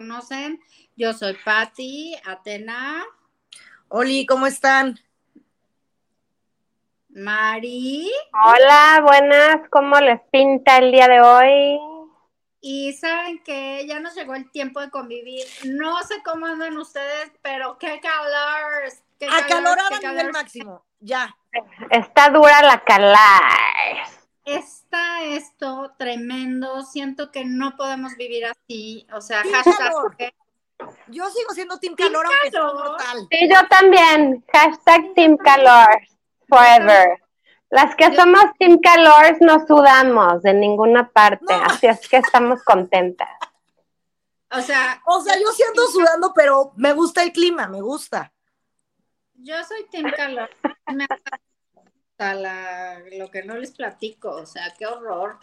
conocen, yo soy Patti, Atena. Oli, ¿cómo están? Mari. Hola, buenas, ¿cómo les pinta el día de hoy? Y saben que ya nos llegó el tiempo de convivir. No sé cómo andan ustedes, pero qué calor. Qué Acalorada a nivel máximo, ya. Está dura la calor está esto tremendo, siento que no podemos vivir así, o sea, hashtag... Yo sigo siendo Team Calor, aunque. Sí, yo también, hashtag Team Calor, forever. Las que somos Team Calor no sudamos de ninguna parte, así es que estamos contentas. O sea, o sea, yo siento sudando, pero me gusta el clima, me gusta. Yo soy Team Calor. Me lo que no les platico, o sea, qué horror.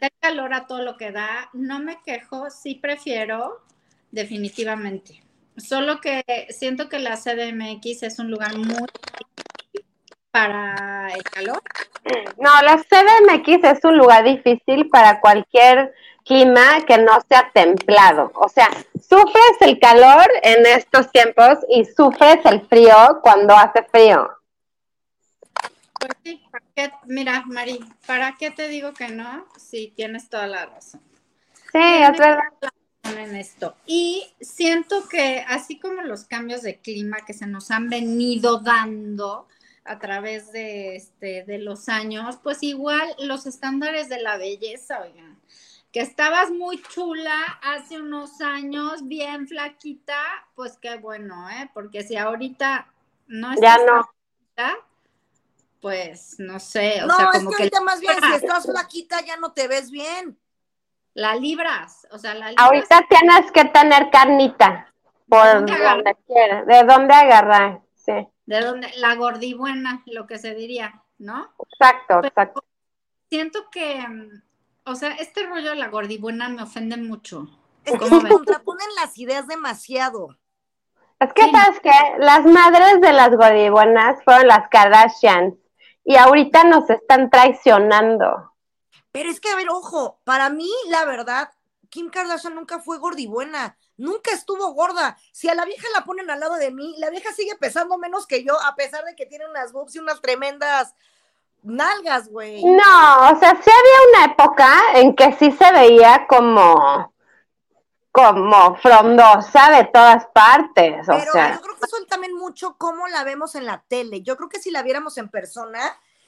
Qué calor a todo lo que da. No me quejo, sí prefiero, definitivamente. Solo que siento que la CDMX es un lugar muy para el calor. No, la CDMX es un lugar difícil para cualquier clima que no sea templado. O sea, sufres el calor en estos tiempos y sufres el frío cuando hace frío. Pues sí, mira, Mari, ¿para qué te digo que no? Sí, tienes toda la razón. Sí, es verdad. En esto. Y siento que así como los cambios de clima que se nos han venido dando a través de, este, de los años, pues igual los estándares de la belleza, oigan, que estabas muy chula hace unos años, bien flaquita, pues qué bueno, ¿eh? Porque si ahorita no estás ya no pues no sé. O no, sea, como es que ahorita más bien, si estás flaquita ya no te ves bien. La libras, o sea, la libras. Ahorita tienes que tener carnita, por donde, quieras, de dónde agarrar, sí. De dónde, la gordibuena, lo que se diría, ¿no? Exacto, exacto. Siento que, mm, o sea, este rollo de la gordibuena me ofende mucho. Es que se contraponen las ideas demasiado. Es que, ¿sabes qué? Las madres de las gordibuenas fueron las Kardashians y ahorita nos están traicionando. Pero es que, a ver, ojo, para mí, la verdad, Kim Kardashian nunca fue gordibuena, nunca estuvo gorda. Si a la vieja la ponen al lado de mí, la vieja sigue pesando menos que yo, a pesar de que tiene unas boobs y unas tremendas nalgas, güey. No, o sea, sí había una época en que sí se veía como como frondosa de todas partes. Pero o sea. yo creo que eso también mucho cómo la vemos en la tele. Yo creo que si la viéramos en persona,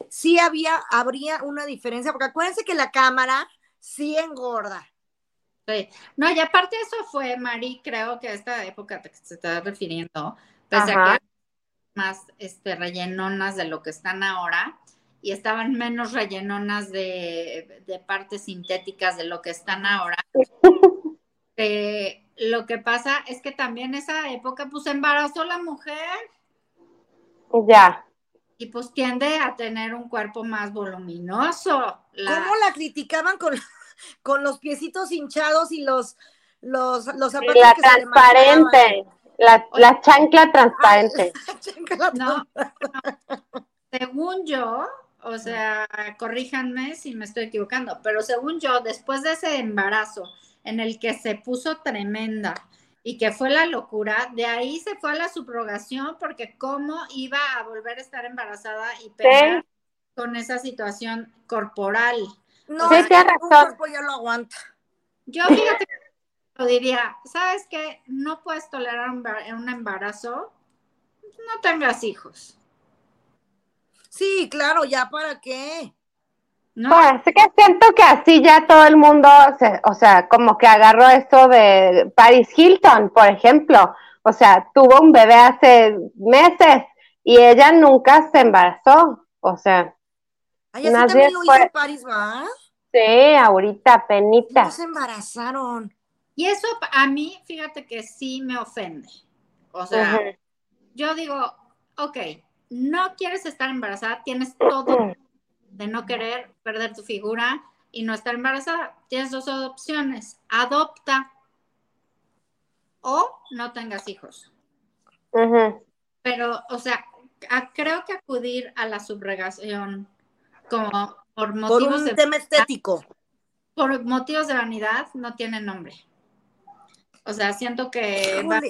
sí había, habría una diferencia, porque acuérdense que la cámara sí engorda. Sí. No, y aparte eso fue, Mari, creo que a esta época que se está refiriendo, pese a que más este, rellenonas de lo que están ahora, y estaban menos rellenonas de, de partes sintéticas de lo que están ahora. Eh, lo que pasa es que también esa época, pues embarazó la mujer. Ya. Y pues tiende a tener un cuerpo más voluminoso. ¿Cómo la criticaban con, con los piecitos hinchados y los, los, los zapatos La transparente, la, la, chancla transparente. no, según yo, o sea, corríjanme si me estoy equivocando, pero según yo, después de ese embarazo, en el que se puso tremenda y que fue la locura, de ahí se fue a la subrogación porque cómo iba a volver a estar embarazada y pelear con esa situación corporal. No, sí, sea, cuerpo ya lo aguanta. Yo fíjate lo diría, ¿sabes qué? No puedes tolerar un embarazo, no tengas hijos. Sí, claro, ya para qué. ¿No? Pues que siento que así ya todo el mundo, o sea, como que agarró eso de Paris Hilton, por ejemplo. O sea, tuvo un bebé hace meses y ella nunca se embarazó. O sea, Ay, así también lo hizo Paris, ¿va? Sí, ahorita, penita. No se embarazaron. Y eso a mí, fíjate que sí me ofende. O sea, yo digo, ok, no quieres estar embarazada, tienes todo de no querer perder tu figura y no estar embarazada. Tienes dos opciones, adopta o no tengas hijos. Pero, o sea, creo que acudir a la subrogación como por motivos por un tema estético. por motivos de vanidad no tiene nombre. O sea, siento que... va-.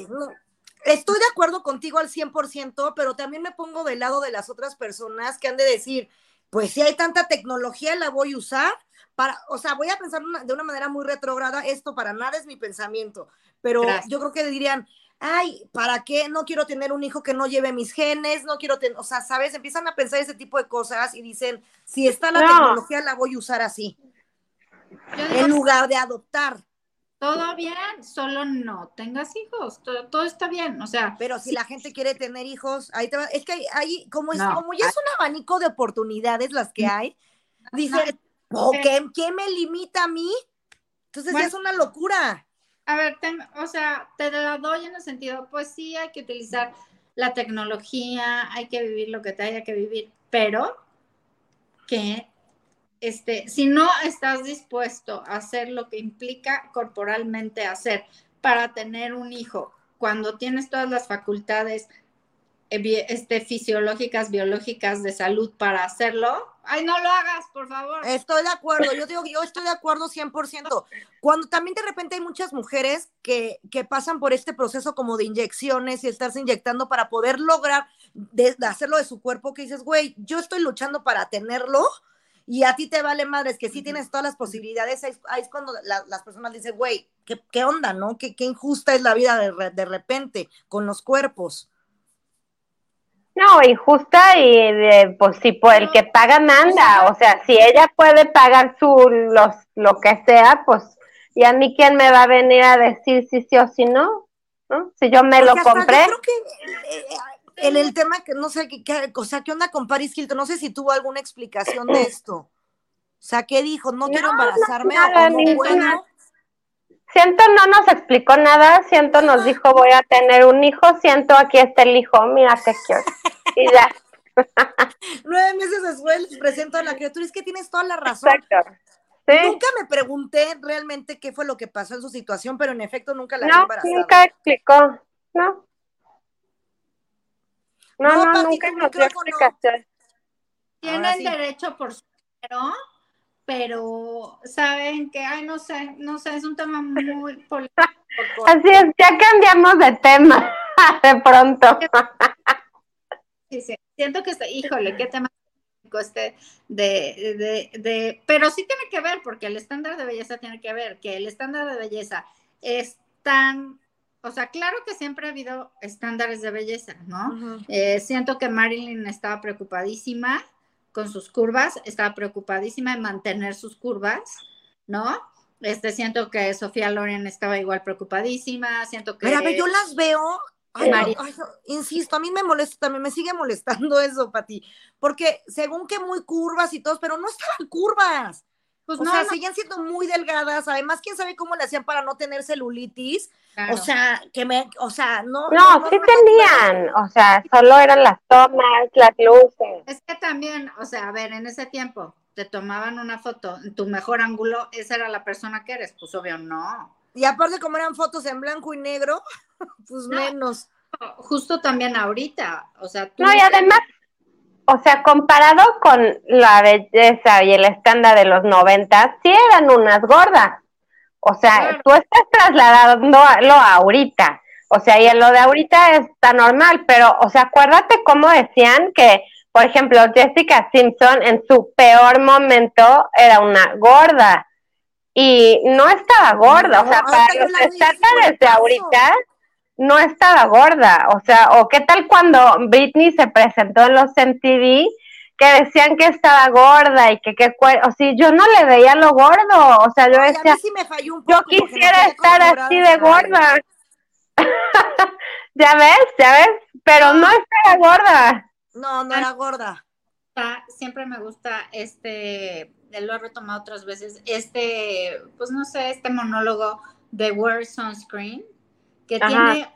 Estoy de acuerdo contigo al 100%, pero también me pongo del lado de las otras personas que han de decir, pues si hay tanta tecnología, la voy a usar para, o sea, voy a pensar una- de una manera muy retrógrada, esto para nada es mi pensamiento, pero Gracias. yo creo que dirían, ay, ¿para qué? No quiero tener un hijo que no lleve mis genes, no quiero tener, o sea, ¿sabes? Empiezan a pensar ese tipo de cosas y dicen, si está la No. tecnología, la voy a usar así, en lugar de adoptar. Todo bien, solo no tengas hijos, todo, todo está bien, o sea, Pero si la gente quiere tener hijos, ahí te va. Es que hay, hay- como, es, No. como ya es un abanico de oportunidades las que hay, dice, No. "Oh, ¿qué, qué me limita a mí? Entonces Bueno. ya es una locura. A ver, ten- o sea, te la doy en el sentido, pues sí, hay que utilizar la tecnología, hay que vivir lo que te haya que vivir, pero que, este, si no estás dispuesto a hacer lo que implica corporalmente hacer para tener un hijo, cuando tienes todas las facultades eh, este, fisiológicas, biológicas de salud para hacerlo, ay, no lo hagas, por favor. Estoy de acuerdo, yo digo, yo estoy de acuerdo 100%. Cuando también de repente hay muchas mujeres que, que pasan por este proceso como de inyecciones y estarse inyectando para poder lograr hacerlo de su cuerpo, que dices, güey, yo estoy luchando para tenerlo y a ti te vale madres, que sí tienes todas las posibilidades, ahí, es- ahí es cuando la- las personas dicen, güey, ¿qué, qué onda, no? ¿Qué, qué injusta es la vida de, re- de repente con los cuerpos. No, injusta y de, pues si por el que paga manda, o sea, si ella puede pagar su los lo que sea, pues y a mí quién me va a venir a decir si sí o si no, ¿no? Si yo me lo Porque compré. Yo creo que eh, en el tema que no sé, qué, qué- o sea, ¿qué onda con Paris Hilton? No sé si tuvo alguna explicación de esto. O sea, ¿qué dijo? No, quiero No, no, embarazarme no puedo. Siento no nos explicó nada, siento nos dijo voy a tener un hijo, siento aquí está el hijo, mira qué cute. Y ya, Nueve meses después les presento a la criatura. Es que tienes toda la razón. exacto. Sí. Nunca me pregunté realmente qué fue lo que pasó en su situación, pero en efecto nunca la vi No, embarazada. nunca explicó. No. No, No, nunca nos dio explicación. Tienen sí. derecho por su dinero, pero saben que, ay, no sé, no sé, es un tema muy político. Así es, ya cambiamos de tema de pronto. sí, sí. Siento que, está- híjole, qué tema político este de, de, de, pero sí tiene que ver, porque el estándar de belleza tiene que ver, que el estándar de belleza es tan, o sea, claro que siempre ha habido estándares de belleza, ¿no? Eh, siento que Marilyn estaba preocupadísima con sus curvas, estaba preocupadísima en mantener sus curvas, ¿no? Este, siento que Sofía Loren estaba igual preocupadísima, siento que... Pero a ver, yo las veo. Ay, insisto, a mí me molesta también, me sigue molestando eso, Pati. Porque según que muy curvas y todo, pero no estaban curvas. Pues o no, sea, no, seguían siendo muy delgadas. Además, quién sabe cómo le hacían para no tener celulitis. claro. O sea, que me, o sea, no. No, sí tenían, o sea, solo eran las tomas, las luces. es que también, o sea, a ver, en ese tiempo te tomaban una foto en tu mejor ángulo, esa era la persona que eres, pues obvio no. Y aparte, como eran fotos en blanco y negro, pues No. menos. Justo también ahorita, o sea, tú... No, y además, o sea, comparado con la belleza y el estándar de los 90, sí eran unas gordas. O sea, Claro. tú estás trasladándolo a ahorita. O sea, y en lo de ahorita está normal, pero, o sea, acuérdate cómo decían que, por ejemplo, Jessica Simpson en su peor momento era una gorda. Y no estaba gorda, o sea, para los estándares de ahorita, no estaba gorda, o sea, o qué tal cuando Britney se presentó en los MTV que decían que estaba gorda y que qué o sea, yo no le veía lo gordo, o sea, yo Ay, decía, mí sí me falló un yo poco. quisiera estar así de gorda. ya ves, ya ves, pero no estaba gorda. No, no era gorda. gusta, siempre me gusta este, lo he retomado otras veces, este, pues no sé, este monólogo de Wear Sunscreen, que Ajá. tiene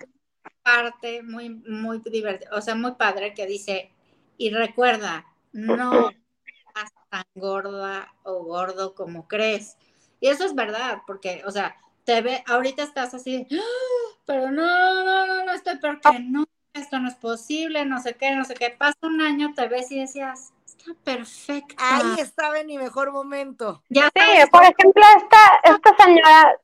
parte muy, muy divertida, o sea, muy padre, que dice, y recuerda, no estás tan gorda o gordo como crees. Y eso es verdad, porque, o sea, te ve, ahorita estás así, "Ah, pero no, no, no, no, estoy peor que no, esto no es posible, no sé qué, no sé qué. Pasa un año, te ves y decías, es que perfecta. Ahí estaba en mi mejor momento. Ya sí, por ejemplo, esta, esta señora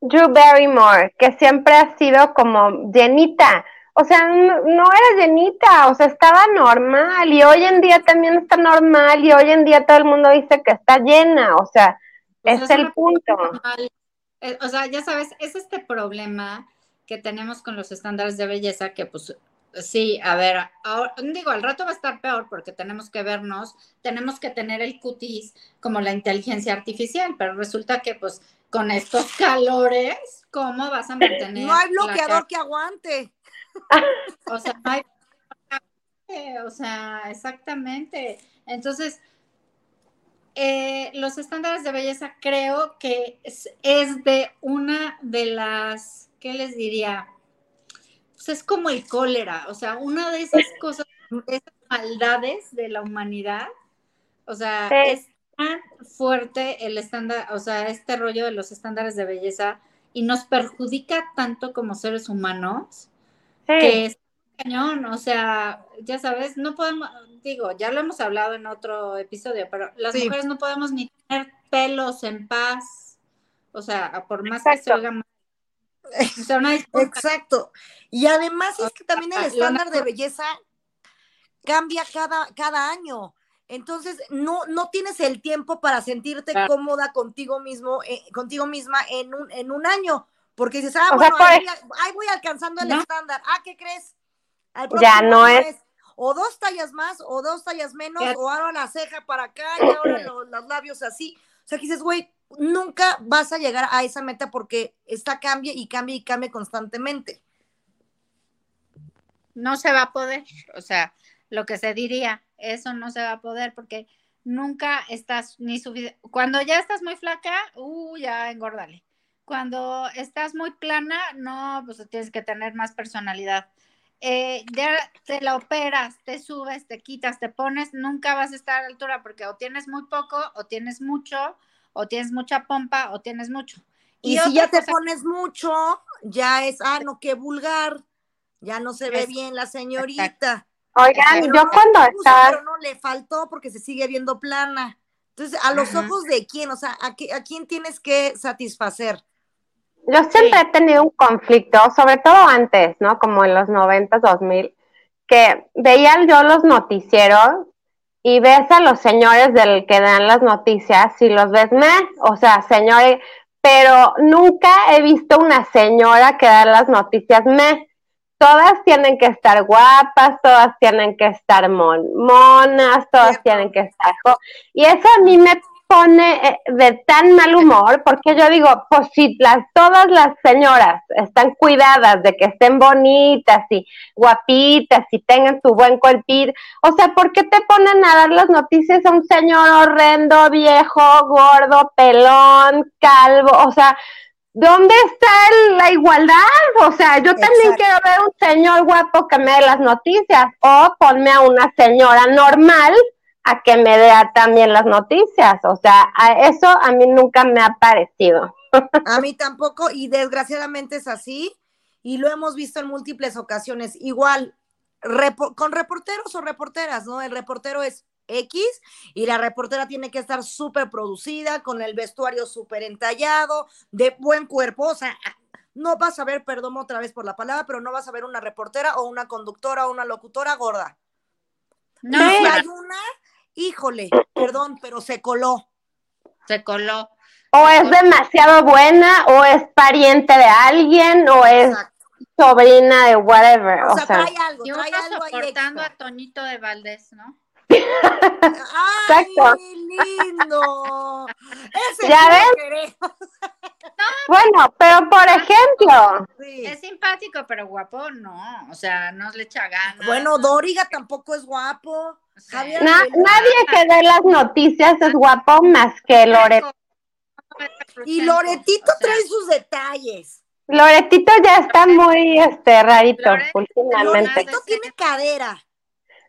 Drew Barrymore, que siempre ha sido como llenita. O sea, no, era llenita, o sea, estaba normal y hoy en día también está normal y hoy en día todo el mundo dice que está llena, o sea, pues es el punto. Eh, o sea, ya sabes, es este problema que tenemos con los estándares de belleza que pues Sí, a ver, digo, al rato va a estar peor porque tenemos que vernos, tenemos que tener el cutis como la inteligencia artificial, pero resulta que pues con estos calores, ¿cómo vas a mantener? No hay bloqueador que aguante. O sea, no hay... O sea, exactamente. Entonces, eh, los estándares de belleza creo que es, es de una de las, ¿qué les diría? Pues es como el cólera, o sea, una de esas cosas, esas maldades de la humanidad, o sea, es tan fuerte el estándar, o sea, este rollo de los estándares de belleza y nos perjudica tanto como seres humanos que es cañón, o sea, ya sabes, no podemos, digo, ya lo hemos hablado en otro episodio, pero las mujeres no podemos ni tener pelos en paz, o sea, por más que se oiga Exacto. Y además es que también el estándar de belleza cambia cada, cada año. Entonces, no, no tienes el tiempo para sentirte cómoda contigo mismo, eh, contigo misma en un, en un año. Porque dices, ah, bueno, ahí, voy alcanzando el estándar. Ah, ¿qué crees? ya no es. O dos tallas más, o dos tallas menos, o ahora la ceja para acá, y ahora los, los labios así. O sea, que dices, güey, nunca vas a llegar a esa meta porque está cambia y cambia y cambia constantemente. No se va a poder, o sea, lo que se diría, eso no se va a poder porque nunca estás ni subido. Cuando ya estás muy flaca, uh, ya engordale. Cuando estás muy plana, no, pues tienes que tener más personalidad. Eh, ya te la operas, te subes, te quitas, te pones, nunca vas a estar a la altura porque o tienes muy poco o tienes mucho o tienes mucha pompa o tienes mucho. Y, si ya te pones mucho, ya es, ah, no, qué vulgar, ya no se ve bien la señorita. Oigan, yo cuando estaba... Pero no le faltó porque se sigue viendo plana. Entonces, ¿a los ojos de quién? O sea, ¿a, ¿a quién tienes que satisfacer? Yo siempre he tenido un conflicto, sobre todo antes, ¿no? Como en los 90, 2000, que veía yo los noticieros y ves a los señores del que dan las noticias y los ves más, o sea, señores, pero nunca he visto una señora que da las noticias me. Todas tienen que estar guapas, todas tienen que estar monas, todas tienen que estar... Y eso a mí me pone eh, de tan mal humor, porque yo digo, pues si las, todas las señoras están cuidadas de que estén bonitas y guapitas y tengan su buen cuerpito, o sea, ¿por qué te ponen a dar las noticias a un señor horrendo, viejo, gordo, pelón, calvo? O sea, ¿dónde está la igualdad? O sea, yo también quiero ver un señor guapo que me dé las noticias, o ponme a una señora normal a que me dé también las noticias. O sea, a eso a mí nunca me ha parecido. A mí tampoco, y desgraciadamente es así, y lo hemos visto en múltiples ocasiones. Igual, con reporteros o reporteras, ¿no? El reportero es X y la reportera tiene que estar súper producida, con el vestuario súper entallado, de buen cuerpo, o sea, no vas a ver, perdón otra vez por la palabra, pero no vas a ver una reportera o una conductora o una locutora gorda. No, hay una híjole, perdón, pero se coló. Se coló. O es demasiado buena, o es pariente de alguien, o es sobrina de whatever. O, sea, trae algo, trae algo soportando a Toñito de Valdés, ¿no? ¡Ay, lindo! Ese ¿Ya ves? bueno, pero por ejemplo. Es simpático, pero guapo no. O sea, no le echa ganas. Bueno, Doriga tampoco es guapo. Nadie que dé las noticias es guapo más que Loretito. Y Loretito trae sus detalles. Loretito ya está muy este rarito últimamente. Loretito tiene cadera.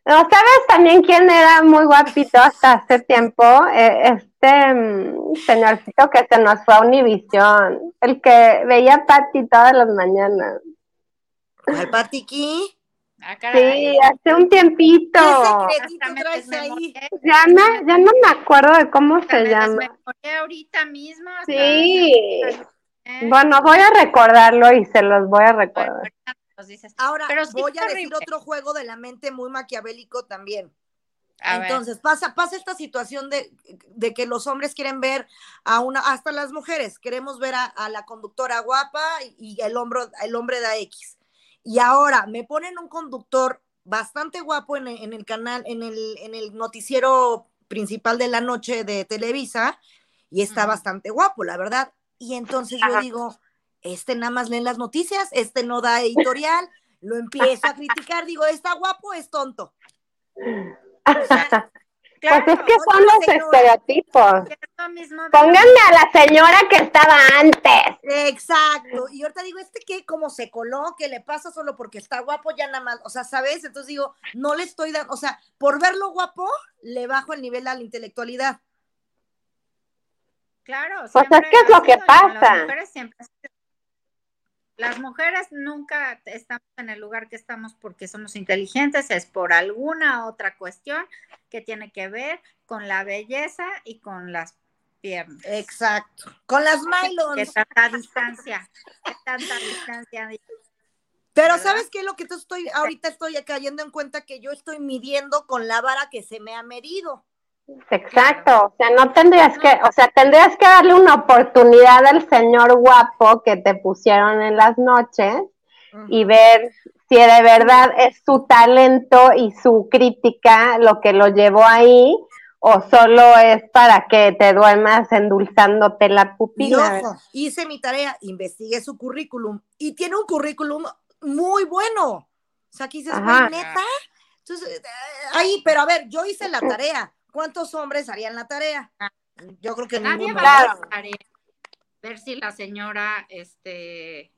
No, ¿sabes también quién era muy guapito hasta hace tiempo? Eh, este mm, señorcito que se nos fue a Univisión, el que veía a Patti todas las mañanas. ¿El Patti Ah. Sí, hace un tiempito. Ya no, ya no me acuerdo de cómo hasta se me llama. ahorita mismo. Sí. Eh, Bueno, voy a recordarlo y se los voy a recordar. Ahora, Pero sí voy a decir horrible. otro juego de la mente muy maquiavélico también. A ver. Entonces, pasa, pasa esta situación de, de que los hombres quieren ver a una, hasta las mujeres, queremos ver a, a la conductora guapa y el, hombro, el hombre da X. Y ahora me ponen un conductor bastante guapo en el, en el canal, en el, en el noticiero principal de la noche de Televisa, y está bastante guapo, la verdad. Y entonces yo digo, este nada más lee las noticias, este no da editorial, lo empiezo a criticar, digo, está guapo, es tonto. Claro, es que son los señora. estereotipos. Pónganme a la señora que estaba antes. Exacto. Y ahorita digo, este que como se coló, que le pasa solo porque está guapo, ya nada más, o sea, ¿sabes? Entonces digo, no le estoy dando, o sea, por verlo guapo, le bajo el nivel a la intelectualidad. Claro, Pues es que es lo que pasa. Las mujeres siempre. Las mujeres nunca estamos en el lugar que estamos porque somos inteligentes, es por alguna otra cuestión que tiene que ver con la belleza y con las piernas. Exacto. Con las ¿Qué Mylons. tanta distancia? ¿Qué tanta distancia? Pero ¿verdad? ¿sabes qué es lo que te estoy, ahorita estoy cayendo en cuenta que yo estoy midiendo con la vara que se me ha medido. Exacto, o sea, no tendrías que, o sea, tendrías que darle una oportunidad al señor guapo que te pusieron en las noches y ver si de verdad es su talento y su crítica lo que lo llevó ahí o solo es para que te duermas endulzándote la pupila. hice mi tarea, investigué su currículum y tiene un currículum muy bueno. O sea, aquí dices, neta. Entonces, eh, ahí, pero a ver, yo hice la tarea. ¿Cuántos hombres harían la tarea? Yo creo que Nadie ninguno. va a ver si la señora este,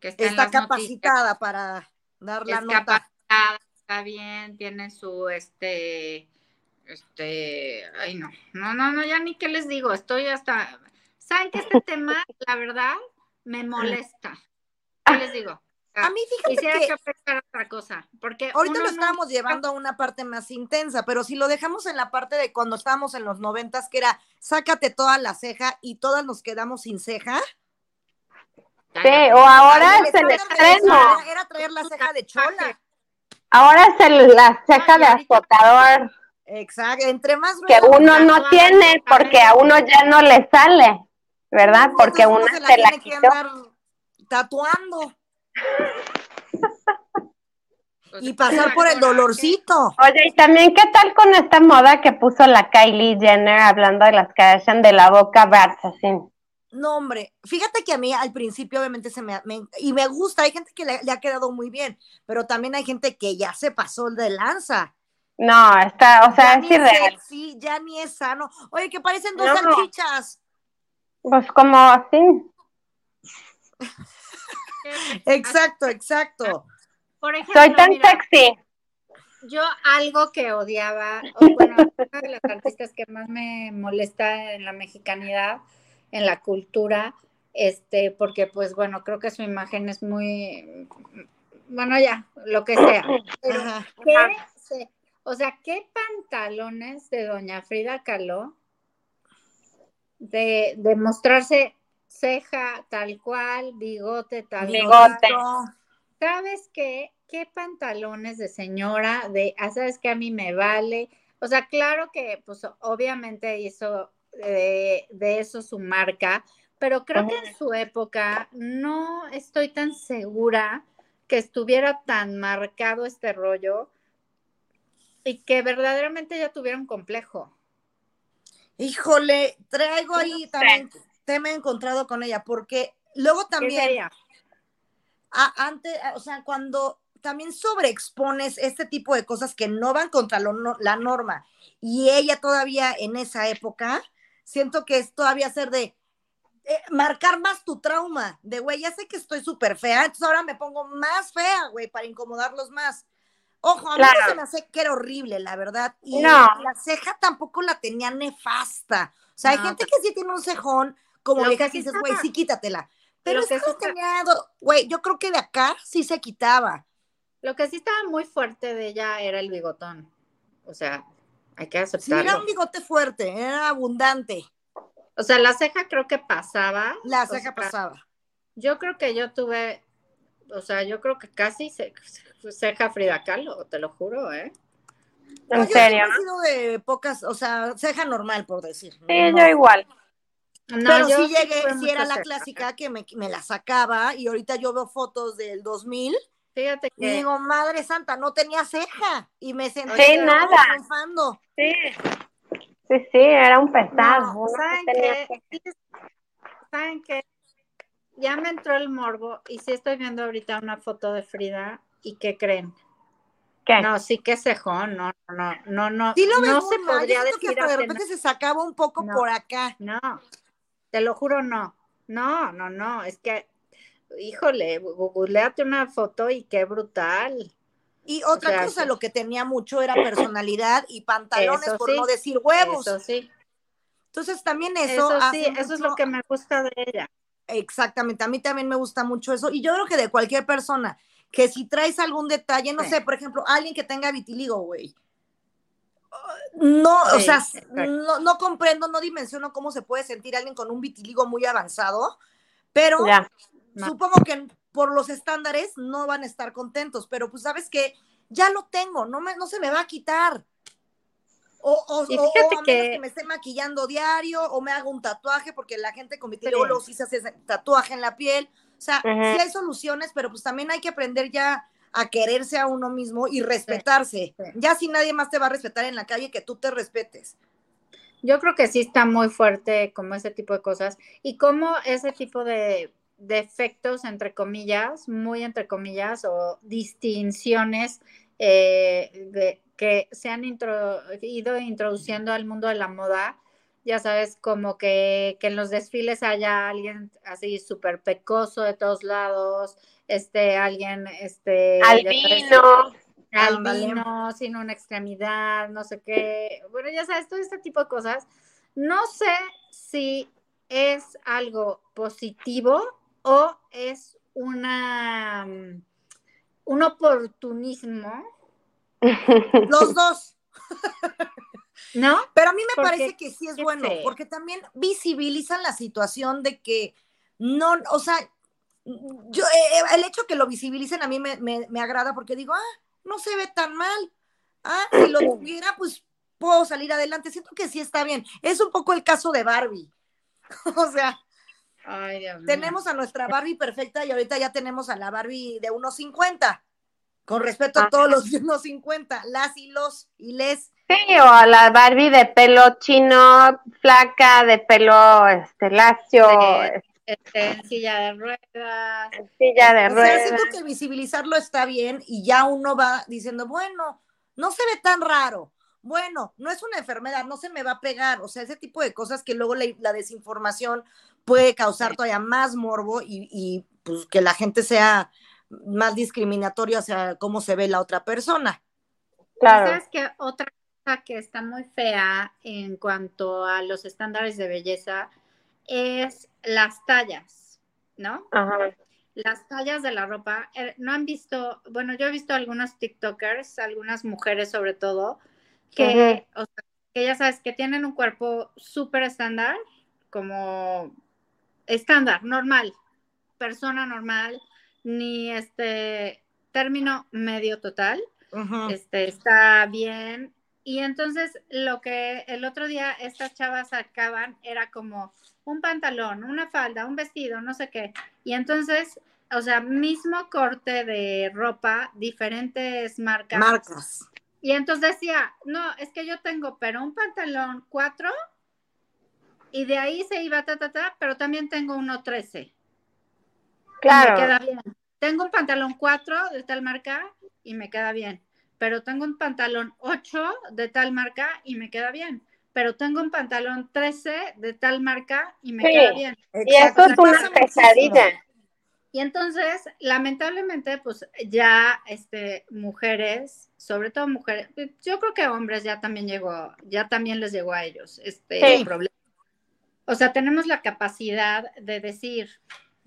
que está, noticias capacitada para dar la es nota. capacitada, está bien, tiene su este, este, ay no, no, no, no, ya ni qué les digo, estoy hasta, ¿saben que este tema, la verdad, me molesta? ¿Qué les digo? A mí, fíjate Quisiera que que otra cosa, porque ahorita lo no- estábamos llevando a una parte más intensa, pero si lo dejamos en la parte de cuando estábamos en los noventas, que era sácate toda la ceja y todas nos quedamos sin ceja. Sí, o ahora Ay, es el extremo. Era, era traer la ceja de chola. Ahora es el, la ceja Ay, de azotador Exacto, entre más que uno no tiene porque a uno ya no le sale, ¿verdad? Porque una uno se la tiene que quitó. andar tatuando y pasar por el dolorcito. Oye, y también, ¿qué tal con esta moda que puso la Kylie Jenner hablando de las Kardashian de la boca Bratz, así? No, hombre, fíjate que a mí al principio obviamente se me, me- y me gusta, hay gente que le, le ha quedado muy bien, pero también hay gente que ya se pasó de lanza. No, está, o sea, ya es irreal. sexy, ya ni es sano. Oye, que parecen dos No. salchichas. Pues como así. Exacto, exacto. Por ejemplo, Soy tan mira, sexy. Yo algo que odiaba, o bueno, una de las artistas que más me molesta en la mexicanidad, en la cultura, este, porque pues bueno, creo que su imagen es muy, bueno, ya, lo que sea. Pero, Ajá. ¿qué se- o sea, ¿qué pantalones de Doña Frida Kahlo de, de mostrarse ceja tal cual, bigote tal Bigote. cual? ¿Sabes qué? ¿Qué pantalones de señora? De, ah, ¿sabes qué? A mí me vale. O sea, claro que, pues, obviamente hizo eh, de eso su marca, pero creo que en su época no estoy tan segura que estuviera tan marcado este rollo y que verdaderamente ya tuviera un complejo. Híjole, traigo ahí No sé. también tema encontrado con ella, porque luego ¿Qué también, sería? a- antes, a- o sea, cuando también sobreexpones este tipo de cosas que no van contra lo no- la norma, y ella todavía en esa época, siento que es todavía ser de eh, marcar más tu trauma, de güey, ya sé que estoy súper fea, entonces ahora me pongo más fea, güey, para incomodarlos más. Ojo, a mí no se me hace que era horrible, la verdad. Y No. la ceja tampoco la tenía nefasta. O sea, hay gente que sí tiene un cejón, como Lo vieja que sí dices, güey, sí, quítatela. Pero lo es que que sí tenía, do- güey, yo creo que de acá sí se quitaba. Lo que sí estaba muy fuerte de ella era el bigotón. O sea, hay que Sí, aceptarlo. era un bigote fuerte, era abundante. O sea, la ceja creo que pasaba. La o ceja sea, pasaba. Yo creo que yo tuve, o sea, yo creo que casi ce- ceja Frida Kahlo, te lo juro, ¿eh? ¿En yo serio? siempre he sido de pocas, o sea, ceja normal, por decir. Sí, no. yo igual. No, Pero yo sí llegué, sí era la clásica que me, me la sacaba y ahorita yo veo fotos del 2000 Fíjate y que digo, madre santa, no tenía ceja y me sentí Sí, nada. triunfando. Sí. Sí, sí, era un pesado. No, ¿saben no tenía qué? Sí, ¿Saben qué? Ya me entró el morbo y sí estoy viendo ahorita una foto de Frida y ¿qué creen? ¿Qué? No, sí que cejón, no, no, no, no, Sí lo no se mal, yo podría siento que decir hasta de repente se sacaba un poco No. por acá. No, te lo juro, no. No, no, no, es que, híjole, googleate una foto y qué brutal. Y otra O sea, cosa, lo que tenía mucho era personalidad y pantalones, por sí, no decir huevos. Eso sí, Entonces también eso, eso, sí, eso es lo que me gusta de ella. Exactamente, a mí también me gusta mucho eso. Y yo creo que de cualquier persona, que si traes algún detalle, no Sí. sé, por ejemplo, alguien que tenga vitiligo, güey. No, o sea, no, no comprendo, no dimensiono cómo se puede sentir alguien con un vitiligo muy avanzado, pero Ya. No. supongo que por los estándares no van a estar contentos, pero pues sabes que ya lo tengo, no, me, no se me va a quitar. O, o, Y o- a menos que- que me esté maquillando diario o me hago un tatuaje, porque la gente con vitiligo Sí. sí se hace tatuaje en la piel. O sea, Ujú. sí hay soluciones, pero pues también hay que aprender ya a quererse a uno mismo y respetarse. sí. Ya si nadie más te va a respetar en la calle, que tú te respetes. Yo creo que sí está muy fuerte como ese tipo de cosas y como ese tipo de defectos, entre comillas, muy entre comillas, o distinciones eh, de, que se han intro- ido introduciendo al mundo de la moda. Ya sabes, como que, que en los desfiles haya alguien así súper pecoso de todos lados, este, alguien, este, Albino. albino, sin una extremidad, no sé qué. Bueno, ya sabes, todo este tipo de cosas. No sé si es algo positivo o es una mm, un oportunismo, Los dos. ¿no? Pero a mí me Porque, parece que sí es bueno, feo. porque también visibilizan la situación de que no, o sea, yo, eh, el hecho que lo visibilicen a mí me, me- me agrada porque digo, ah, no se ve tan mal. Ah, si lo tuviera, pues puedo salir adelante. Siento que sí está bien. Es un poco el caso de Barbie. o sea, Ay, tenemos a nuestra Barbie perfecta y ahorita ya tenemos a la Barbie de 1.50. Con respeto a Ajá. todos los de 1.50, las y los y les. Sí, o a la Barbie de pelo chino, flaca, de pelo este, lacio, Sí. Este, en silla de ruedas. silla de O sea, ruedas. siento que visibilizarlo está bien y ya uno va diciendo, bueno, no se ve tan raro. Bueno, no es una enfermedad, no se me va a pegar. O sea, ese tipo de cosas que luego la, la desinformación puede causar Sí. todavía más morbo y, y, pues que la gente sea más discriminatoria hacia cómo se ve la otra persona. Claro. ¿Sabes qué? Otra cosa que está muy fea en cuanto a los estándares de belleza es las tallas, ¿no? Ajá. Las tallas de la ropa. Eh, No han visto, bueno, yo he visto algunos TikTokers, algunas mujeres sobre todo, que, o sea, que ya sabes, que tienen un cuerpo súper estándar, como estándar, normal, persona normal, ni este término medio total Ujú. este, está bien. Y entonces lo que el otro día estas chavas sacaban era como un pantalón, una falda, un vestido, no sé qué. Y entonces, o sea, mismo corte de ropa, diferentes marcas. Marcas. Y entonces decía, no, es que yo tengo, pero un pantalón 4 y de ahí se iba ta, ta, ta, pero también tengo uno 13. Me Claro. queda bien. Tengo un pantalón 4 de tal marca y me queda bien. Pero tengo un pantalón 8 de tal marca y me queda bien. Pero tengo un pantalón 13 de tal marca y me Sí. queda bien. Y Exacto, es una pesadilla. Y entonces, lamentablemente, pues ya este, mujeres, sobre todo mujeres, yo creo que hombres ya también llegó, ya también les llegó a ellos este Sí. problema. O sea, tenemos la capacidad de decir,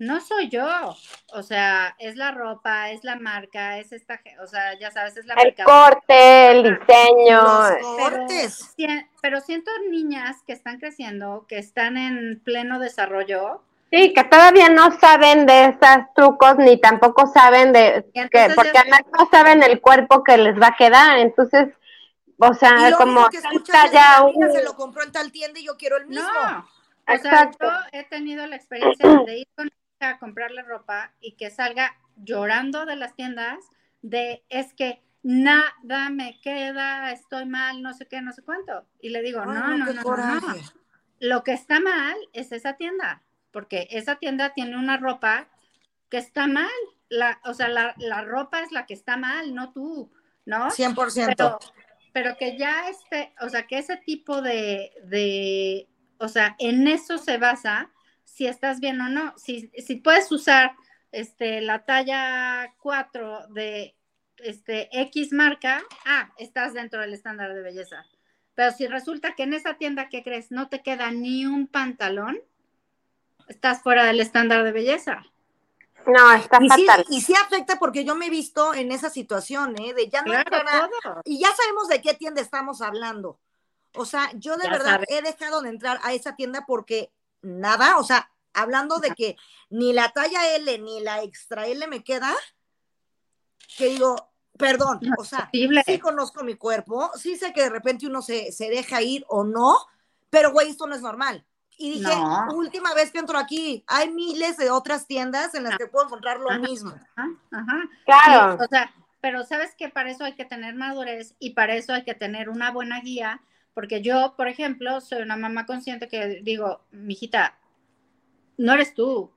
no soy yo. O sea, es la ropa, es la marca, es esta, o sea, ya sabes, es la El corte, el diseño. Los cortes. Pero, pero siento niñas que están creciendo, que están en pleno desarrollo. Sí, que todavía no saben de esos trucos ni tampoco saben de que, porque además no saben el cuerpo que les va a quedar, entonces, o sea, como que ya un... se lo compró en tal tienda y yo quiero el mismo. No, o sea, yo he tenido la experiencia de ir con a comprarle ropa y que salga llorando de las tiendas de es que nada me queda, estoy mal, no sé qué, no sé cuánto. Y le digo, no, no, no, no, no, Lo que está mal es esa tienda, porque esa tienda tiene una ropa que está mal. La, o sea, la, la ropa es la que está mal, no tú, ¿no? 100%. Pero, pero que ya este, o sea, que ese tipo de, de, o sea, en eso se basa si estás bien o no. Si, si puedes usar este, la talla 4 de este, X marca, ah, estás dentro del estándar de belleza. Pero si resulta que en esa tienda que crees no te queda ni un pantalón, estás fuera del estándar de belleza. No, está y fatal. Sí, y sí afecta porque yo me he visto en esa situación, ¿eh? De ya no Y ya sabemos de qué tienda estamos hablando. O sea, yo de verdad he dejado de entrar a esa tienda porque nada, o sea, hablando de que ni la talla L ni la extra L me queda, que digo, perdón, o sea, sí conozco mi cuerpo, sí sé que de repente uno se, deja ir o no, pero güey, esto no es normal. Y dije, última vez que entro aquí, hay miles de otras tiendas en las que puedo encontrar lo mismo. Ajá, Claro. o sea, pero sabes que para eso hay que tener madurez y para eso hay que tener una buena guía, porque yo, por ejemplo, soy una mamá consciente que digo, mijita, no eres tú,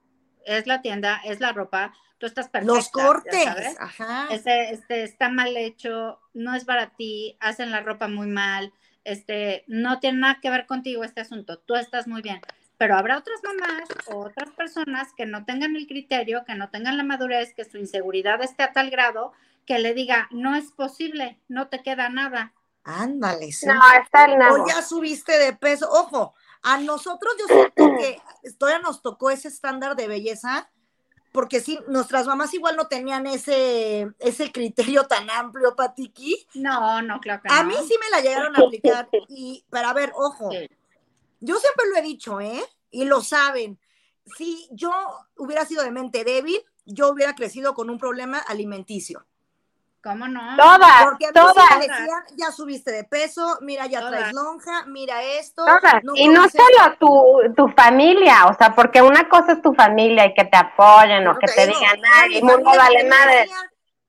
es la tienda, es la ropa, tú estás perfecta. Los cortes, ajá. Este, este, está mal hecho, no es para ti, hacen la ropa muy mal, este, no tiene nada que ver contigo este asunto, tú estás muy bien. Pero habrá otras mamás o otras personas que no tengan el criterio, que no tengan la madurez, que su inseguridad esté a tal grado que le diga, no es posible, no te queda nada. Ándale, No, está el O ya subiste de peso. Ojo, a nosotros yo siento que todavía nos tocó ese estándar de belleza, porque sí, nuestras mamás igual no tenían ese, ese criterio tan amplio, Patiki. No, no, claro que A mí sí me la llegaron a aplicar, y, para ver, ojo, yo siempre lo he dicho, ¿eh? Y lo saben, si yo hubiera sido de mente débil, yo hubiera crecido con un problema alimenticio. ¿Cómo no? Todas, Porque todas. decían, ya subiste de peso, mira, ya traes lonja, mira esto. y no solo tu, tu, familia, o sea, porque una cosa es tu familia y que te apoyen o que te, digan, ay, mundo vale madre.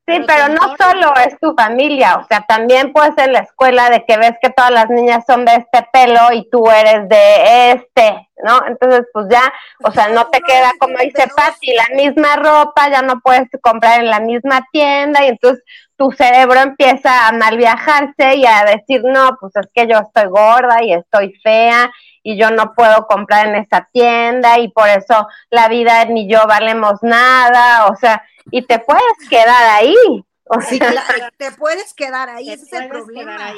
Sí, pero no solo es tu familia, o sea, también puede ser la escuela de que ves que todas las niñas son de este pelo y tú eres de este, ¿no? Entonces, pues ya, o sea, no te queda, como dice Patti, la misma ropa, ya no puedes comprar en la misma tienda y entonces tu cerebro empieza a mal viajarse y a decir, no, pues es que yo estoy gorda y estoy fea y yo no puedo comprar en esa tienda y por eso la vida ni yo valemos nada, o sea, y te puedes quedar ahí. O sea, te puedes quedar ahí, ese es el problema.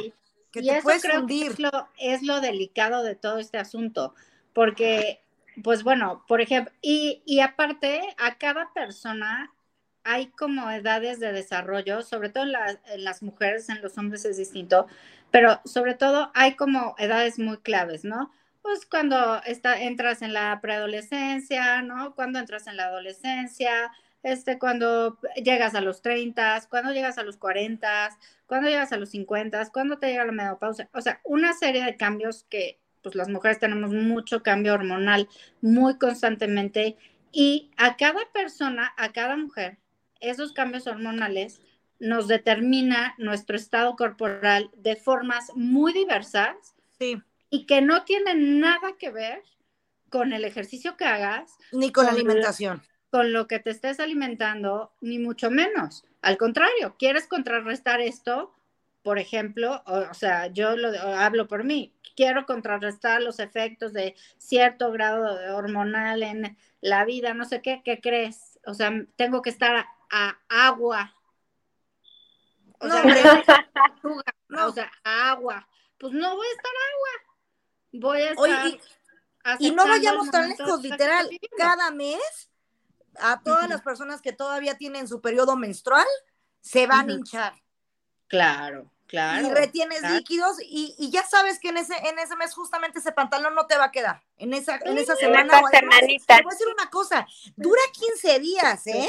Que y eso creo que es lo, es lo delicado de todo este asunto, porque, pues bueno, por ejemplo, y, y aparte, a cada persona hay como edades de desarrollo, sobre todo en, las mujeres, en los hombres es distinto, pero sobre todo hay como edades muy claves, ¿no? Pues cuando entras en la preadolescencia, ¿no? Cuando entras en la adolescencia, este, cuando llegas a los 30, cuando llegas a los 40, cuando llegas a los 50, cuando te llega la menopausia, o sea, una serie de cambios que pues las mujeres tenemos mucho cambio hormonal muy constantemente y a cada persona, a cada mujer, esos cambios hormonales nos determina nuestro estado corporal de formas muy diversas y que no tienen nada que ver con el ejercicio que hagas. Ni con la alimentación con lo que te estés alimentando, ni mucho menos. Al contrario, quieres contrarrestar esto, por ejemplo, o, sea, yo lo hablo por mí, quiero contrarrestar los efectos de cierto grado hormonal en la vida, no sé qué, ¿qué crees? O sea, tengo que estar a, agua. O sea, no. o sea, agua. Pues no voy a estar agua. Voy a estar. y, y no vayamos tan lejos, literal. Cada mes a todas las personas que todavía tienen su periodo menstrual, se van a hinchar. Claro, claro. y retienes claro. líquidos y, y ya sabes que en ese, en ese mes justamente ese pantalón no te va a quedar. En esa, en esa en semana. esa o además, semanita. Te voy a decir una cosa, dura 15 días, ¿eh?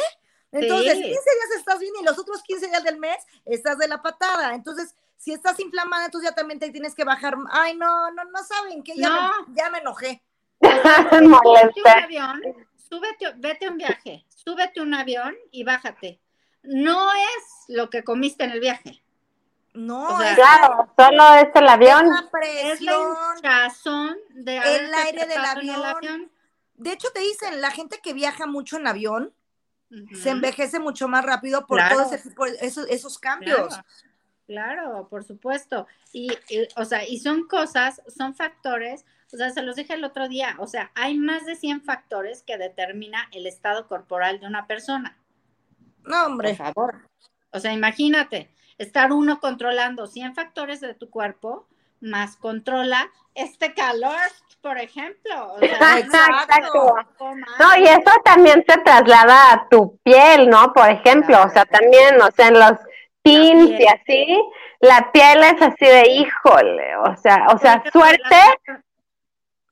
Entonces, Sí. 15 días estás bien y los otros 15 días del mes estás de la patada. Entonces, si estás inflamada, entonces ya también te tienes que bajar. Ay, no, no, no saben que ya, No. Me, ya me enojé. Súbete un avión, súbete, vete a un viaje, súbete a un avión y bájate. No es lo que comiste en el viaje, No, O sea, es, Claro, solo es el es avión. la es la presión. hinchazón de El aire del avión. De hecho, te dicen, la gente que viaja mucho en avión Se envejece mucho más rápido por Claro. todo ese tipo de- esos, esos cambios. Claro, claro, por supuesto. Y, y, o sea, y son cosas, son factores, o sea, se los dije el otro día, o sea, hay más de 100 factores que determina el estado corporal de una persona. No, Por hombre. favor. O sea, imagínate, estar uno controlando 100 factores de tu cuerpo, más controla este calor, por ejemplo. O sea, Exacto. no, y eso también se traslada a tu piel, ¿no? Por ejemplo, o sea, también, o sea, en los teens y así, la piel es así de híjole, o sea, o sea, suerte,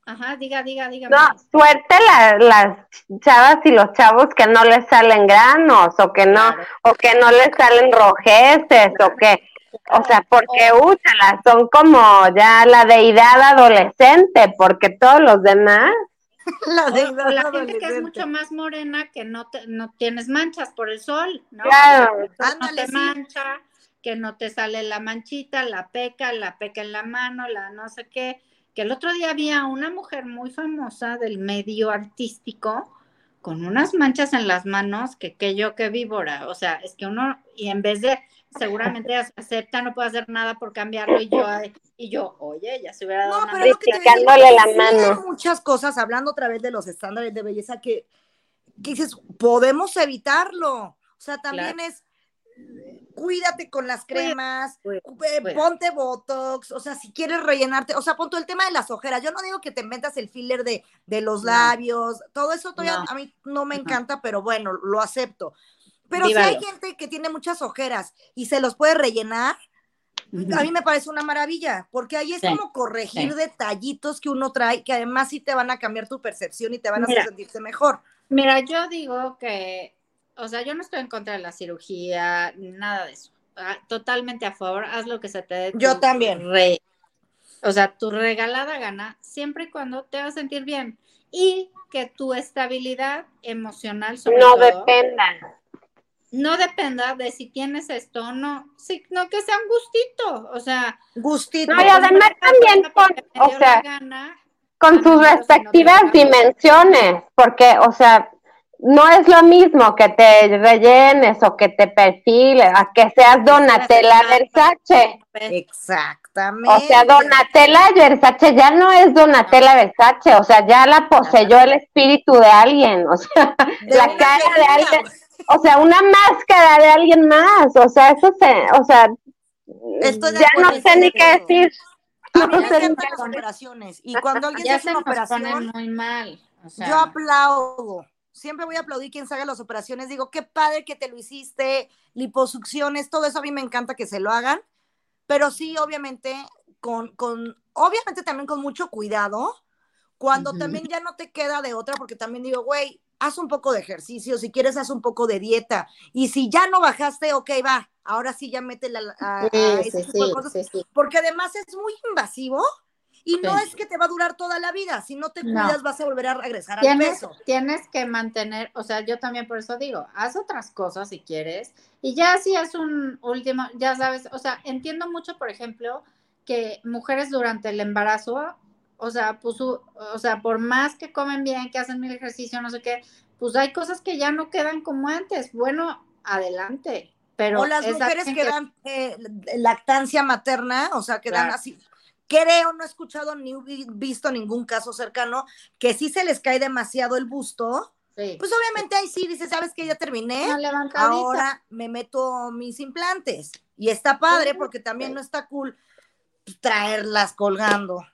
Ajá, diga, diga, diga. no, suerte la- las chavas y los chavos que no les salen granos, o que no, Claro. o que no les salen rojeces, o que, o sea, porque úsalas, son como ya la deidad adolescente, porque todos los demás, La deidad o la gente que es mucho más morena que no te, no tienes manchas por el sol, ¿no? Claro. El sol no te sí. mancha, que no te sale la manchita, la peca, la peca en la mano, la no sé qué. Que el otro día había una mujer muy famosa del medio artístico con unas manchas en las manos que, que yo que víbora. O sea, es que uno, y en vez de seguramente se acepta, no puede hacer nada por cambiarlo, y yo, y yo, oye, ya se hubiera dado No, una pero lo que te decía, la mano. hay muchas cosas, hablando otra vez de los estándares de belleza, que, que dices, podemos evitarlo. O sea, también Claro. es, cuídate con las cremas, eh, ponte botox, o sea, si quieres rellenarte, o sea, pon todo el tema de las ojeras. Yo no digo que te metas el filler de, de los No. labios, todo eso todavía No. a mí no me encanta, pero bueno, lo acepto. Pero si hay gente que tiene muchas ojeras y se los puede rellenar, a mí me parece una maravilla, porque ahí es Sí, como corregir sí. detallitos que uno trae, que además sí te van a cambiar tu percepción y te van a Mira. hacer sentirte mejor. Mira, yo digo que, o sea, yo no estoy en contra de la cirugía, nada de eso. Ah, Totalmente a favor, haz lo que se te dé. Yo también. re- o sea, tu regalada gana, siempre y cuando te vas a sentir bien. Y que tu estabilidad emocional, sobre no todo, dependa. No dependa de si tienes esto o no, sino que sea un gustito. O sea, Gustito. No, y además también con, o sea, gana, con sus no respectivas dimensiones, porque, o sea, no es lo mismo que te rellenes o que te perfiles, a que seas Donatella Versace. Exactamente. O sea, Donatella Versace ya no es Donatella Versace, o sea, ya la poseyó el espíritu de alguien, o sea, De la cara de alguien. O sea, una máscara de alguien más, o sea, eso se, o sea, Estoy ya no sé ni qué decir. No sé ni las operaciones y cuando alguien se ya hace se una operación, muy mal. O sea, yo aplaudo. Siempre voy a aplaudir quien se haga las operaciones. Digo, qué padre que te lo hiciste, liposucciones, todo eso a mí me encanta que se lo hagan. Pero sí, obviamente, con, con obviamente también con mucho cuidado, cuando también ya no te queda de otra, porque también digo, güey, haz un poco de ejercicio, si quieres, haz un poco de dieta. Y si ya no bajaste, ok, va, ahora sí ya métela a, a sí, ese sí, tipo de cosas. sí. Porque además es muy invasivo y no es que te va a durar toda la vida. Si no te No. cuidas, vas a volver a regresar al Tienes, peso. tienes que mantener, o sea, yo también por eso digo, haz otras cosas si quieres, y ya si es un último, ya sabes, o sea, entiendo mucho, por ejemplo, que mujeres durante el embarazo, o sea, pues, o sea, por más que comen bien, que hacen mil ejercicio, no sé qué, pues hay cosas que ya no quedan como antes. Bueno, adelante, pero o las es mujeres que dan eh, lactancia materna, o sea, que dan así. Creo, no he escuchado ni vi- visto ningún caso cercano que sí se les cae demasiado el busto. sí, Pues obviamente ahí sí dice, ¿sabes que Ya terminé. Ahora me meto mis implantes. Y está padre porque también sí. no está cool traerlas colgando.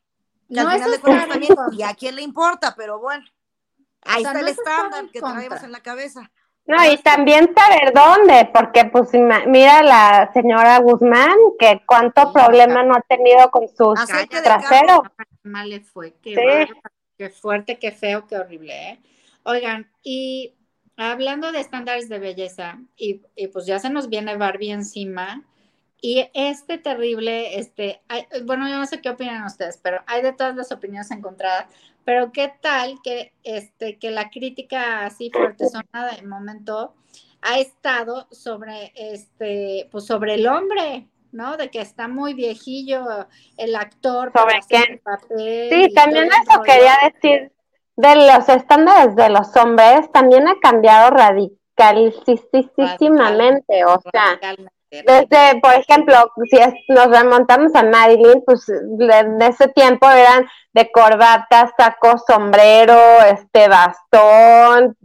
Que No, al final de cuentas también, y a quién le importa, pero bueno. Ahí sea, está no el estándar que contra. traemos en la cabeza. No, y también saber dónde, porque pues mira la señora Guzmán, que cuánto Sí, problema no ha tenido con traseros. Qué mal le fue, qué, Sí. qué fuerte, qué feo, qué horrible, ¿eh? Oigan, y hablando de estándares de belleza, y, y pues ya se nos viene Barbie encima, y este terrible, este, hay- bueno, yo no sé qué opinan ustedes, pero hay de todas las opiniones encontradas, pero qué tal que, este, que la crítica así fuerte de momento ha estado sobre, este, pues sobre el hombre, ¿no? De que está muy viejillo el actor ¿Sobre el papel. Sí, también eso quería decir de los estándares de los hombres, también ha cambiado radicalísimamente, o sea, Radicalmente. Desde, por ejemplo, si es- nos remontamos a Marilyn, pues de ese tiempo eran de corbata, saco, sombrero, este bastón,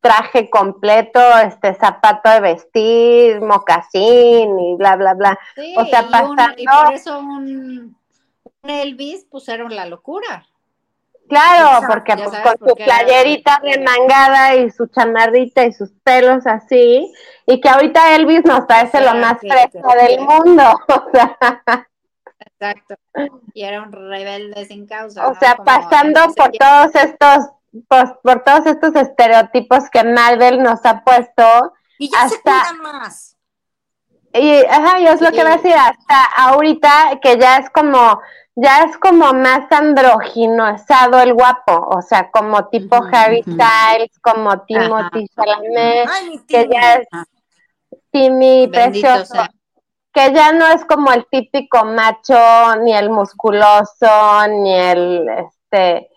traje completo, este zapato de vestir, mocasín y bla, bla, bla. Sí, o sea, y, un- pasando- y por eso un, un Elvis pusieron la locura. Claro, Exacto, porque pues con su playerita remangada y su chamarrita y sus pelos así, y que ahorita Elvis nos parece lo más fresco del mundo, o sea, Exacto. Y era un rebelde sin causa. o ¿no? sea, Como pasando por todos estos, por, por todos estos estereotipos que Marvel nos ha puesto, Y ya se Hasta- cuidan más. y ajá, yo es lo que voy a decir, hasta ahorita que ya es como, ya es como más androginosado el guapo, o sea, como tipo Harry. Styles, como Timothy Chalamet, que ya es Ajá. Timmy Bendito precioso, sea. que ya no es como el típico macho, ni el musculoso, ni el este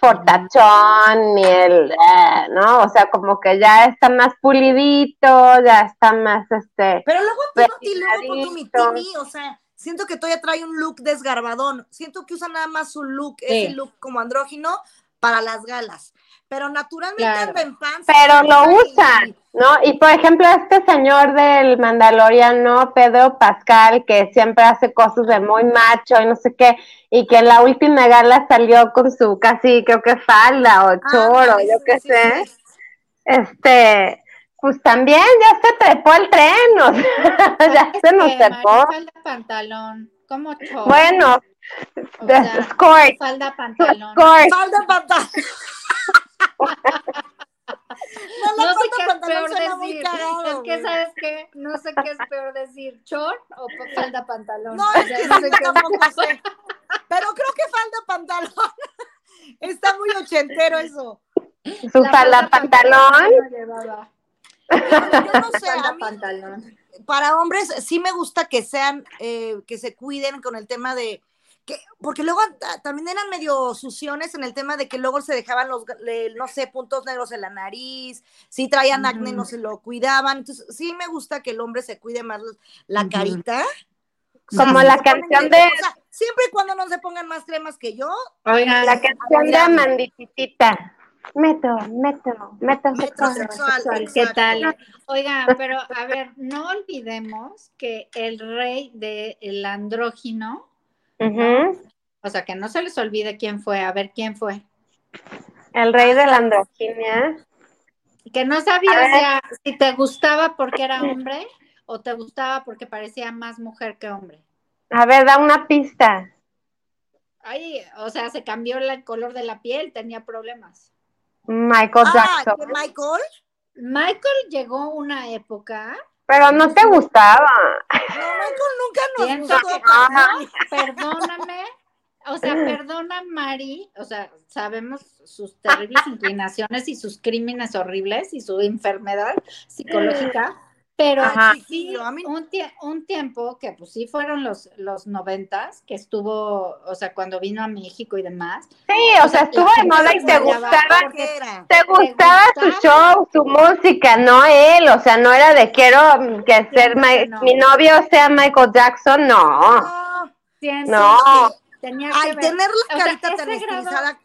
fortachón, ni el eh, no, o sea, como que ya está más pulidito, ya está más este Pero luego Timothy, luego con tu mi. Timmy, o sea, siento que todavía trae un look desgarbadón. Siento que usa nada más su look, Sí. ese look como andrógino para las galas. Pero naturalmente Claro. pants. pero lo y- usan, ¿no? Y por ejemplo, este señor del Mandaloriano, Pedro Pascal, que siempre hace cosas de muy macho y no sé qué, y que en la última gala salió con su casi, creo que falda o choro, Ándale, yo qué sí, sé, sí. este, pues también ya se trepó el tren, o sea, ya se nos trepó. Falda pantalón, como chor. Bueno, O sea, falda pantalón. Falda pantalón. no, No sé qué es pantalón peor decir. cagado. es que, güey. ¿sabes qué? No sé qué es peor decir, short o falda pantalón. No, O es que no sé qué- tampoco sé. Pero creo que falda pantalón. Está muy ochentero eso. su La falda pantalón. llevaba. Yo no sé, a Falda mí pantalón. para hombres sí me gusta que sean, eh, que se cuiden con el tema de, que, porque luego ta- también eran medio suciones en el tema de que luego se dejaban los, le- no sé, puntos negros en la nariz, si traían acné no se lo cuidaban, entonces sí me gusta que el hombre se cuide más los- la carita. O sea, Como la canción de- o sea, siempre y cuando no se pongan más cremas que yo, Oigan, La canción de. Amandititita. Meto, meto, meto. Sexual. ¿Qué tal? Oigan, pero a ver, no olvidemos que el rey del andrógino, Ujú. o sea, que no se les olvide quién fue, a ver quién fue. El rey de la androginia. Que no sabía ver. si, a- si te gustaba porque era hombre o te gustaba porque parecía más mujer que hombre. A ver, da una pista. Ay, o sea, se cambió el color de la piel, tenía problemas. Michael Ah, Jackson. Michael, Michael llegó una época, Pero no te gustaba. no, Michael nunca nos siento gustó. que, Ajá. no, perdóname, o sea, perdona Mari, o sea, sabemos sus terribles inclinaciones y sus crímenes horribles y su enfermedad psicológica, pero Ajá. sí, chiquillo, a mí- un, tie- un tiempo que pues sí fueron los, los noventas, que estuvo, o sea, cuando vino a México y demás, Sí, o sea, estuvo de moda y te gustaba. Te gustaba su show, su música, no él. O sea, no era de quiero mm, que ser Siento que mi, no. mi novio sea Michael Jackson, no. No. siento No. que tenía que Al ver- tener la o sea, carita tan estilizada,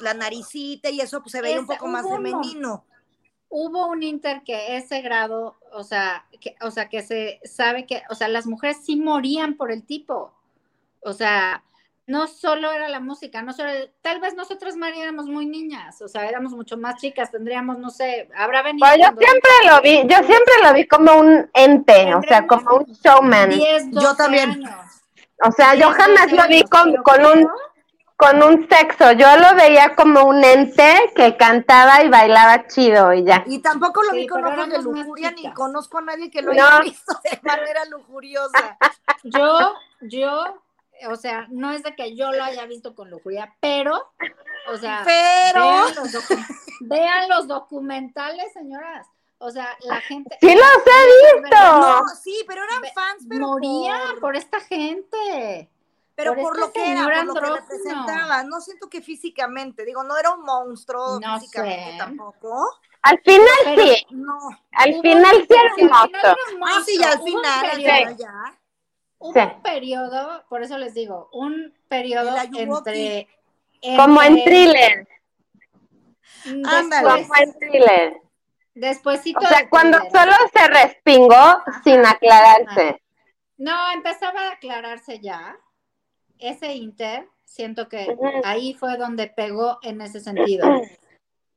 la naricita y eso, pues se veía un poco más femenino. hubo un inter que ese grado, o sea, que, o sea, que se sabe que, o sea, las mujeres sí morían por el tipo. O sea, no solo era la música, no solo, tal vez nosotras María éramos muy niñas, o sea, éramos mucho más chicas, tendríamos, no sé, habrá venido. Pues yo siempre lo vi, yo siempre lo vi como un ente, o sea, como un showman. 10, 12 Yo también. años. O sea, yo 10, jamás 12 lo vi con, con un creo- con un sexo, yo lo veía como un ente que cantaba y bailaba chido y ya. Y tampoco lo Sí, vi con ojos de lujuria, ni conozco a nadie que lo No. haya visto de manera lujuriosa. Yo, yo, o sea, no es de que yo lo haya visto con lujuria, pero, o sea, Pero, vean los, docu- vean los documentales, señoras. O sea, la gente Sí los he visto. no, sí, pero eran fans, pero moría por, por esta gente. Pero por por este lo que era, por lo que representaba. No siento que físicamente, digo, no era un monstruo No físicamente sé. tampoco. Al final Pero- sí, No. al Hubo- final sí era un Ah, sí, ya al monstruo. Un final, al periodo- final ya. Hubo Sí. un periodo, por eso les digo, un periodo entre, Como en thriller, Ándale. después, como en thriller. despuésito O sea, de cuando thriller. solo se respingó sin aclararse. No, empezaba a aclararse ya. Ese Inter, siento que ahí fue donde pegó en ese sentido.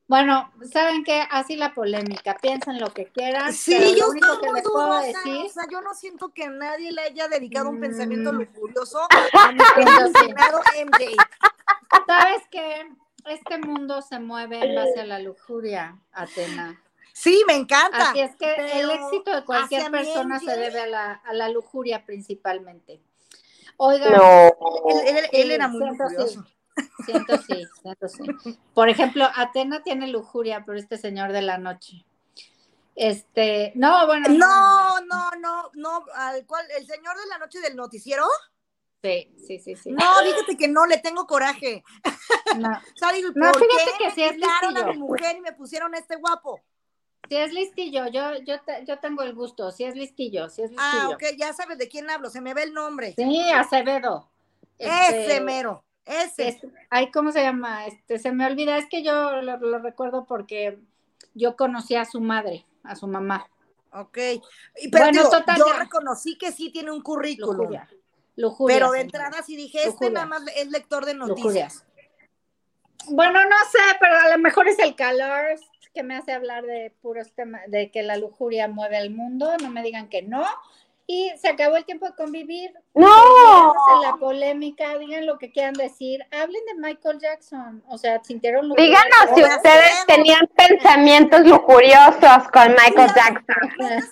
Bueno, ¿saben qué? Así la polémica, piensen lo que quieran. Sí, pero yo lo único que les puedo dudosa, decir, o sea, yo no siento que nadie le haya dedicado un pensamiento Mm. lujurioso a mi MJ. ¿sabes qué? Este mundo se mueve en base a la lujuria, Atena. Sí, me encanta. Así es que el éxito de cualquier persona se debe a la, a la lujuria principalmente. Oigan, No. Él, él- él Sí, era muy siento lujurioso. Siento sí, siento sí. Por ejemplo, Atena tiene lujuria por este señor de la noche. Este, no, bueno. No, no, no, no, al cual, el señor de la noche del noticiero, Sí, sí, sí, sí. no, fíjate que no, le tengo coraje. No. O sea, digo, No, ¿por fíjate qué que sí me es quitaron a mi mujer y me pusieron a este guapo? Si es listillo, yo, yo, te- yo tengo el gusto, si es listillo, si es listillo. Ah, ok, ya sabes de quién hablo, se me ve el nombre. Sí, Acevedo. Ese Este, mero, ese. es- ay, ¿cómo se llama? Este, se me olvida, es que yo lo, lo recuerdo porque yo conocí a su madre, a su mamá. Ok. Pero Bueno, digo, total, yo ya. reconocí que sí tiene un currículum. Lujuria. Lujuria. Pero de entrada sí dije, este nada más es lector de noticias. Bueno, no sé, pero a lo mejor es el calor que me hace hablar de puros temas, de que la lujuria mueve al mundo, no me digan que no. Y se acabó el tiempo de convivir. No. Olvídense la polémica, digan lo que quieran decir. Hablen de Michael Jackson. O sea, sintieron lujuria. Díganos si ustedes tenían pensamientos lujuriosos con Michael Jackson.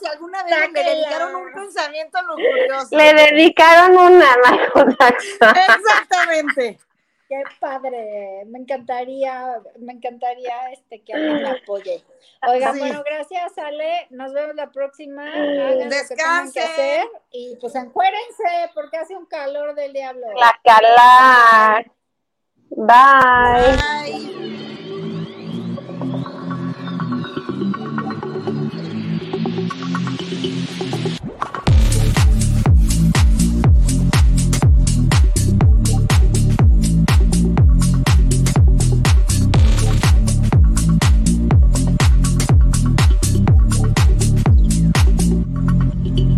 Si alguna vez le dedicaron un pensamiento lujurioso. Le dedicaron una a Michael Jackson. Exactamente. Qué padre, me encantaría, me encantaría este que alguien me apoye. Oigan, Sí. bueno, gracias Ale, nos vemos la próxima, hagan lo que tengan que Descansen. hacer y pues encuérense porque hace un calor del diablo. La calar. Bye. Bye.